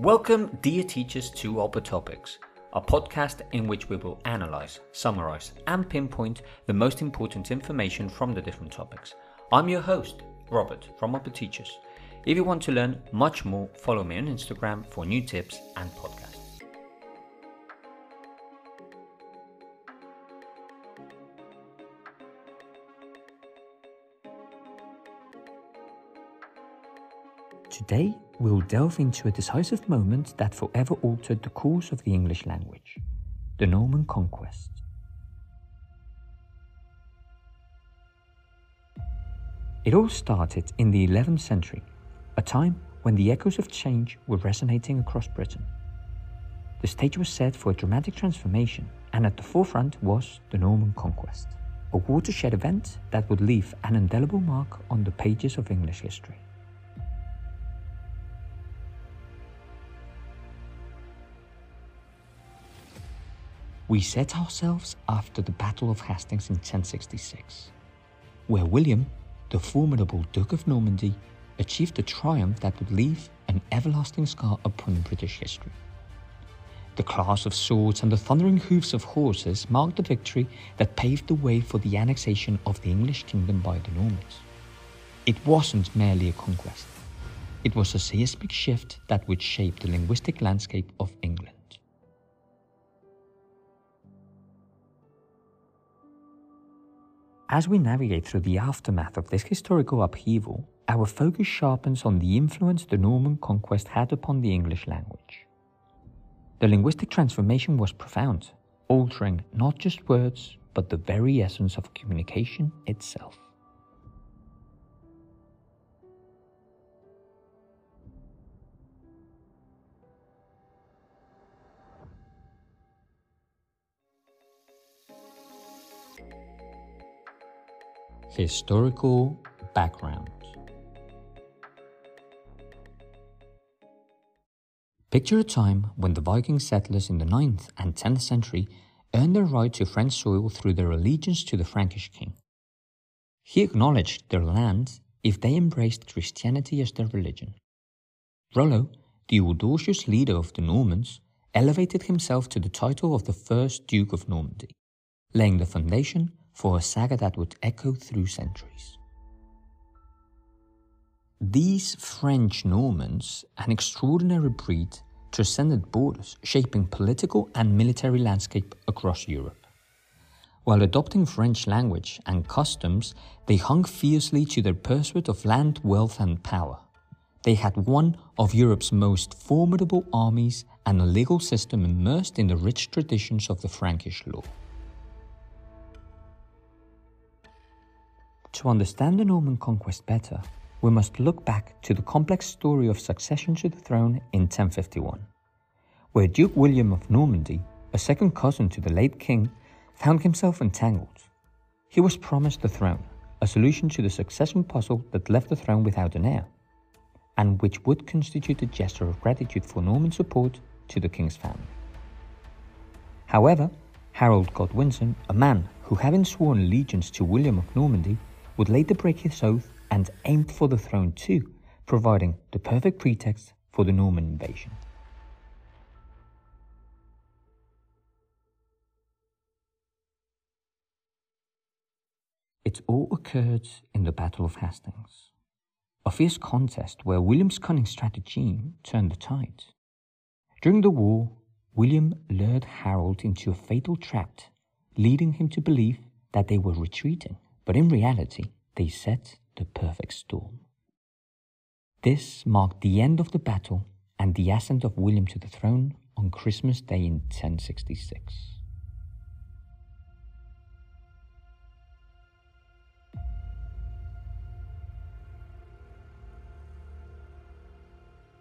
Welcome, dear teachers, to Upper Topics, a podcast in which we will analyze, summarize, and pinpoint the most important information from the different topics. I'm your host, Robert from Upper Teachers. If you want to learn much more, follow me on Instagram for new tips and podcasts. Today, we'll delve into a decisive moment that forever altered the course of the English language the Norman Conquest. It all started in the 11th century, a time when the echoes of change were resonating across Britain. The stage was set for a dramatic transformation, and at the forefront was the Norman Conquest, a watershed event that would leave an indelible mark on the pages of English history. We set ourselves after the Battle of Hastings in 1066, where William, the formidable Duke of Normandy, achieved a triumph that would leave an everlasting scar upon British history. The clash of swords and the thundering hoofs of horses marked the victory that paved the way for the annexation of the English kingdom by the Normans. It wasn't merely a conquest, it was a seismic shift that would shape the linguistic landscape of England. As we navigate through the aftermath of this historical upheaval, our focus sharpens on the influence the Norman conquest had upon the English language. The linguistic transformation was profound, altering not just words, but the very essence of communication itself. Historical background Picture a time when the Viking settlers in the 9th and 10th century earned their right to French soil through their allegiance to the Frankish king. He acknowledged their land if they embraced Christianity as their religion. Rollo, the audacious leader of the Normans, elevated himself to the title of the first Duke of Normandy, laying the foundation for a saga that would echo through centuries. These French Normans, an extraordinary breed, transcended borders, shaping political and military landscape across Europe. While adopting French language and customs, they hung fiercely to their pursuit of land, wealth, and power. They had one of Europe's most formidable armies and a legal system immersed in the rich traditions of the Frankish law. To understand the Norman conquest better, we must look back to the complex story of succession to the throne in 1051, where Duke William of Normandy, a second cousin to the late king, found himself entangled. He was promised the throne, a solution to the succession puzzle that left the throne without an heir, and which would constitute a gesture of gratitude for Norman support to the king's family. However, Harold Godwinson, a man who having sworn allegiance to William of Normandy, would later break his oath and aimed for the throne too, providing the perfect pretext for the Norman invasion. It all occurred in the Battle of Hastings, a fierce contest where William's cunning strategy turned the tide. During the war, William lured Harold into a fatal trap, leading him to believe that they were retreating but in reality, they set the perfect storm. This marked the end of the battle and the ascent of William to the throne on Christmas Day in 1066.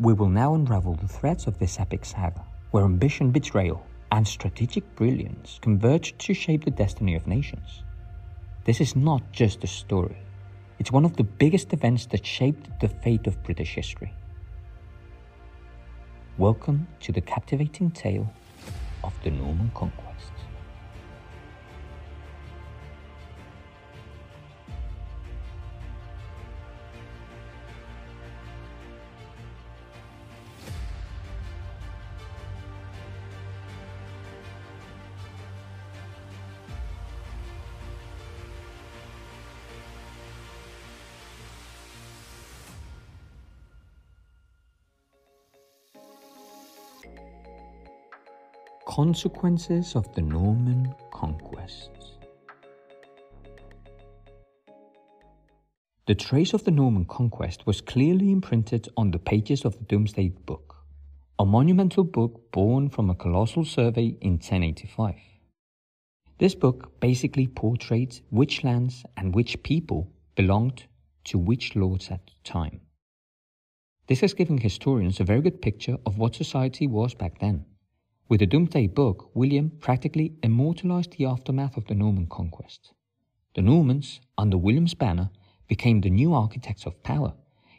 We will now unravel the threads of this epic saga, where ambition, betrayal, and strategic brilliance converged to shape the destiny of nations. This is not just a story, it's one of the biggest events that shaped the fate of British history. Welcome to the captivating tale of the Norman Conquest. Consequences of the Norman Conquests The trace of the Norman conquest was clearly imprinted on the pages of the Domesday Book, a monumental book born from a colossal survey in 1085. This book basically portrays which lands and which people belonged to which lords at the time. This has given historians a very good picture of what society was back then. With the Domesday Book, William practically immortalized the aftermath of the Norman conquest. The Normans, under William's banner, became the new architects of power,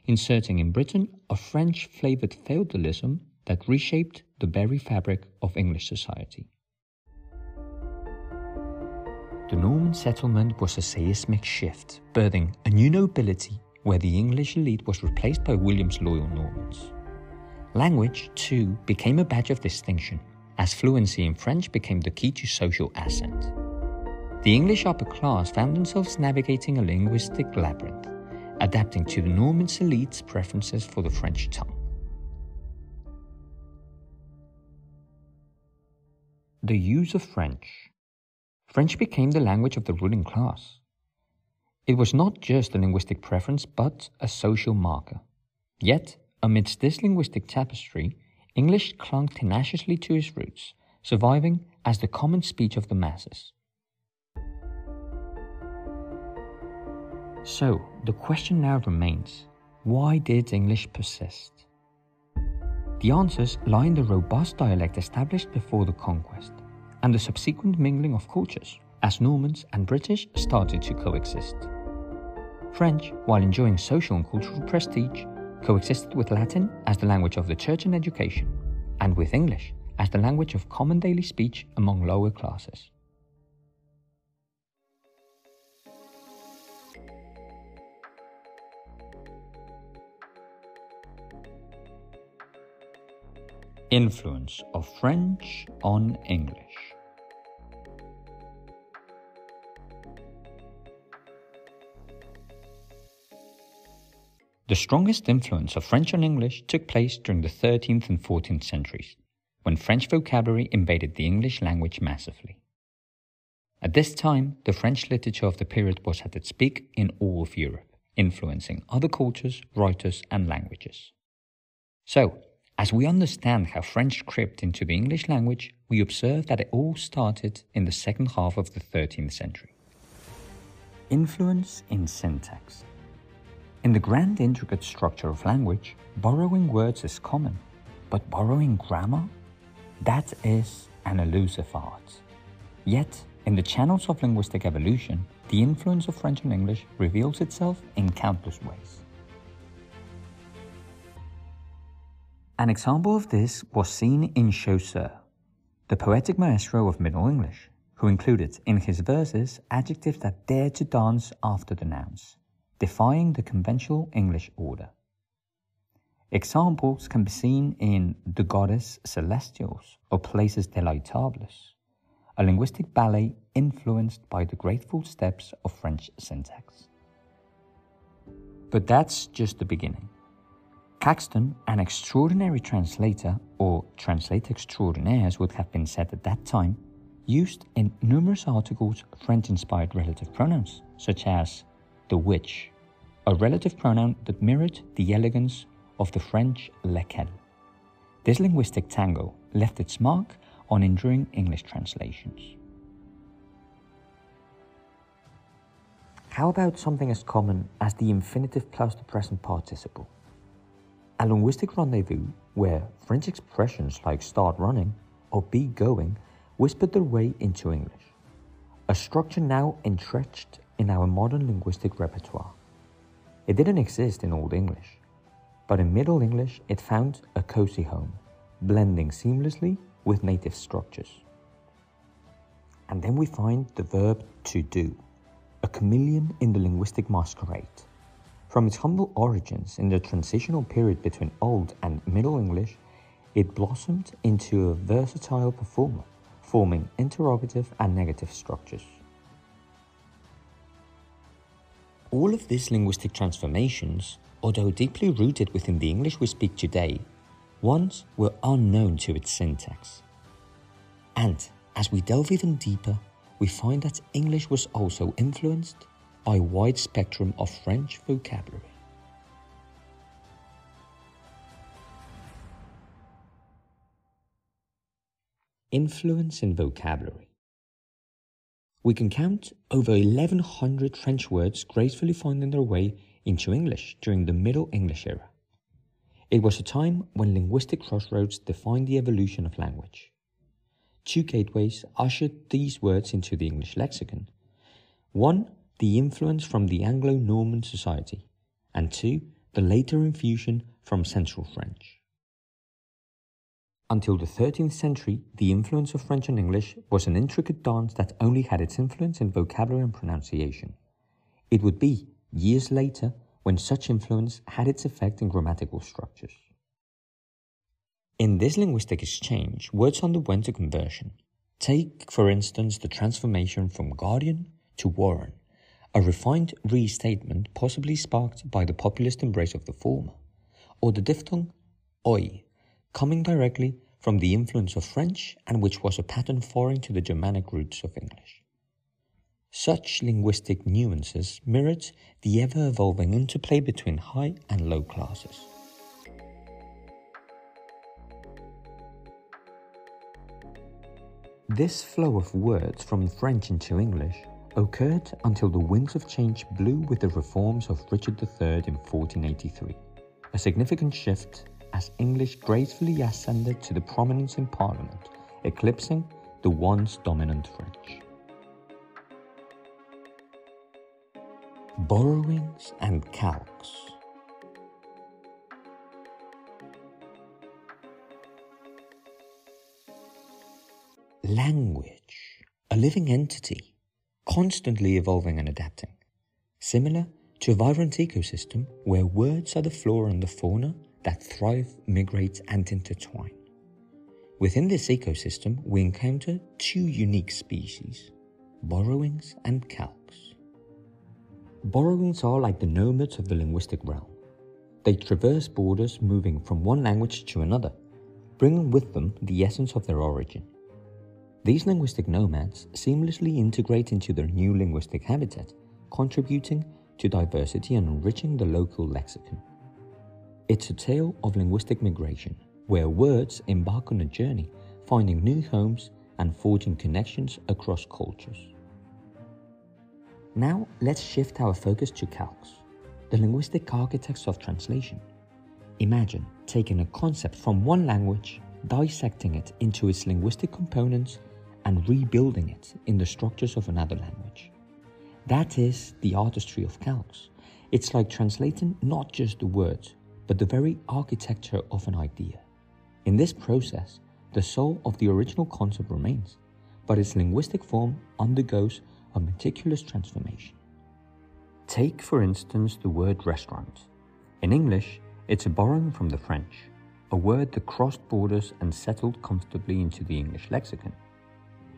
inserting in Britain a French flavored feudalism that reshaped the very fabric of English society. The Norman settlement was a seismic shift, birthing a new nobility where the English elite was replaced by William's loyal Normans. Language, too, became a badge of distinction, as fluency in French became the key to social ascent. The English upper class found themselves navigating a linguistic labyrinth, adapting to the Norman elite's preferences for the French tongue. The use of French. French became the language of the ruling class. It was not just a linguistic preference, but a social marker. Yet, amidst this linguistic tapestry, English clung tenaciously to its roots, surviving as the common speech of the masses. So, the question now remains why did English persist? The answers lie in the robust dialect established before the conquest and the subsequent mingling of cultures as Normans and British started to coexist. French, while enjoying social and cultural prestige, coexisted with Latin as the language of the church and education, and with English as the language of common daily speech among lower classes. Influence of French on English. The strongest influence of French on English took place during the 13th and 14th centuries, when French vocabulary invaded the English language massively. At this time, the French literature of the period was at its peak in all of Europe, influencing other cultures, writers, and languages. So, as we understand how French crept into the English language, we observe that it all started in the second half of the 13th century. Influence in syntax. In the grand intricate structure of language, borrowing words is common, but borrowing grammar? That is an elusive art. Yet, in the channels of linguistic evolution, the influence of French on English reveals itself in countless ways. An example of this was seen in Chaucer, the poetic maestro of Middle English, who included in his verses adjectives that dared to dance after the nouns defying the conventional English order. Examples can be seen in The Goddess Celestials or Places Deleitables, a linguistic ballet influenced by the grateful steps of French syntax. But that's just the beginning. Caxton, an extraordinary translator, or translator extraordinaire as would have been said at that time, used in numerous articles French inspired relative pronouns, such as the which, a relative pronoun that mirrored the elegance of the French lequel. This linguistic tango left its mark on enduring English translations. How about something as common as the infinitive plus the present participle? A linguistic rendezvous where French expressions like start running or be going whispered their way into English, a structure now entrenched in our modern linguistic repertoire. It didn't exist in Old English, but in Middle English it found a cozy home, blending seamlessly with native structures. And then we find the verb to do, a chameleon in the linguistic masquerade. From its humble origins in the transitional period between Old and Middle English, it blossomed into a versatile performer, forming interrogative and negative structures. All of these linguistic transformations, although deeply rooted within the English we speak today, once were unknown to its syntax. And as we delve even deeper, we find that English was also influenced by a wide spectrum of French vocabulary. Influence in vocabulary. We can count over 1100 French words gracefully finding their way into English during the Middle English era. It was a time when linguistic crossroads defined the evolution of language. Two gateways ushered these words into the English lexicon. One, the influence from the Anglo Norman society, and two, the later infusion from Central French. Until the 13th century, the influence of French and English was an intricate dance that only had its influence in vocabulary and pronunciation. It would be, years later, when such influence had its effect in grammatical structures. In this linguistic exchange, words underwent a conversion. Take, for instance, the transformation from guardian to warren, a refined restatement possibly sparked by the populist embrace of the former, or the diphthong oi, coming directly from the influence of French and which was a pattern foreign to the Germanic roots of English. Such linguistic nuances mirrored the ever evolving interplay between high and low classes. This flow of words from French into English occurred until the winds of change blew with the reforms of Richard III in 1483, a significant shift as English gracefully ascended to the prominence in Parliament, eclipsing the once dominant French. Borrowings and calques. Language, a living entity, constantly evolving and adapting, similar to a vibrant ecosystem where words are the flora and the fauna that thrive, migrate, and intertwine. Within this ecosystem, we encounter two unique species borrowings and calques. Borrowings are like the nomads of the linguistic realm. They traverse borders moving from one language to another, bringing with them the essence of their origin. These linguistic nomads seamlessly integrate into their new linguistic habitat, contributing to diversity and enriching the local lexicon. It's a tale of linguistic migration, where words embark on a journey, finding new homes and forging connections across cultures. Now, let's shift our focus to calques, the linguistic architects of translation. Imagine taking a concept from one language, dissecting it into its linguistic components, and rebuilding it in the structures of another language. That is the artistry of calques. It's like translating not just the words, but the very architecture of an idea. In this process, the soul of the original concept remains, but its linguistic form undergoes a meticulous transformation. Take, for instance, the word restaurant. In English, it's a borrowing from the French, a word that crossed borders and settled comfortably into the English lexicon.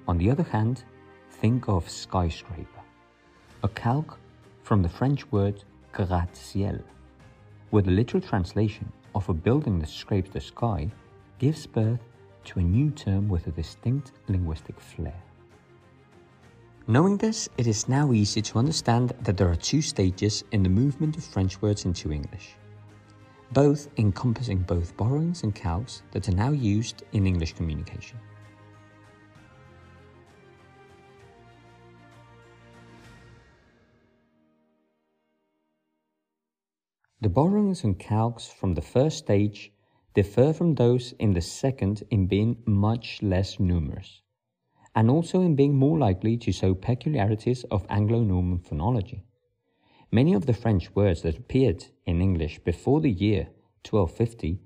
On the other hand, think of skyscraper, a calque from the French word gratte-ciel, where the literal translation of a building that scrapes the sky gives birth to a new term with a distinct linguistic flair. Knowing this, it is now easy to understand that there are two stages in the movement of French words into English, both encompassing both borrowings and calques that are now used in English communication. The borrowings and calques from the first stage differ from those in the second in being much less numerous, and also in being more likely to show peculiarities of Anglo-Norman phonology. Many of the French words that appeared in English before the year 1250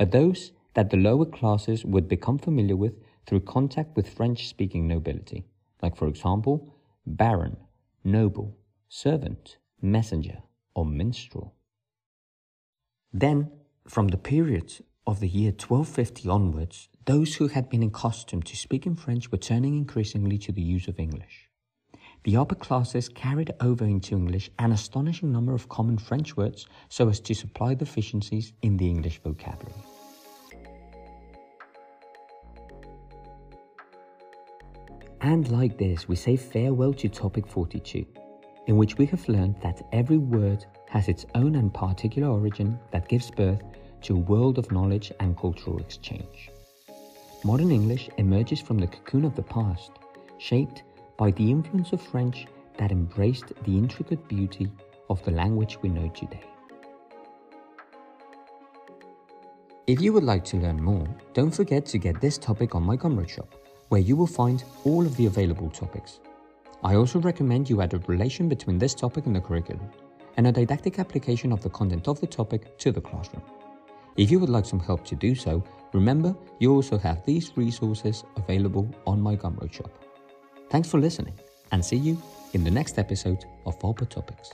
are those that the lower classes would become familiar with through contact with French-speaking nobility, like for example, baron, noble, servant, messenger, or minstrel. Then, from the period of the year 1250 onwards, those who had been accustomed to speaking French were turning increasingly to the use of English. The upper classes carried over into English an astonishing number of common French words so as to supply deficiencies in the English vocabulary. And like this, we say farewell to topic 42, in which we have learned that every word has its own and particular origin that gives birth to a world of knowledge and cultural exchange. Modern English emerges from the cocoon of the past, shaped by the influence of French that embraced the intricate beauty of the language we know today. If you would like to learn more, don't forget to get this topic on my Gumroad shop, where you will find all of the available topics. I also recommend you add a relation between this topic and the curriculum, and a didactic application of the content of the topic to the classroom. If you would like some help to do so, remember you also have these resources available on my Gumroad shop. Thanks for listening, and see you in the next episode of Volper Topics.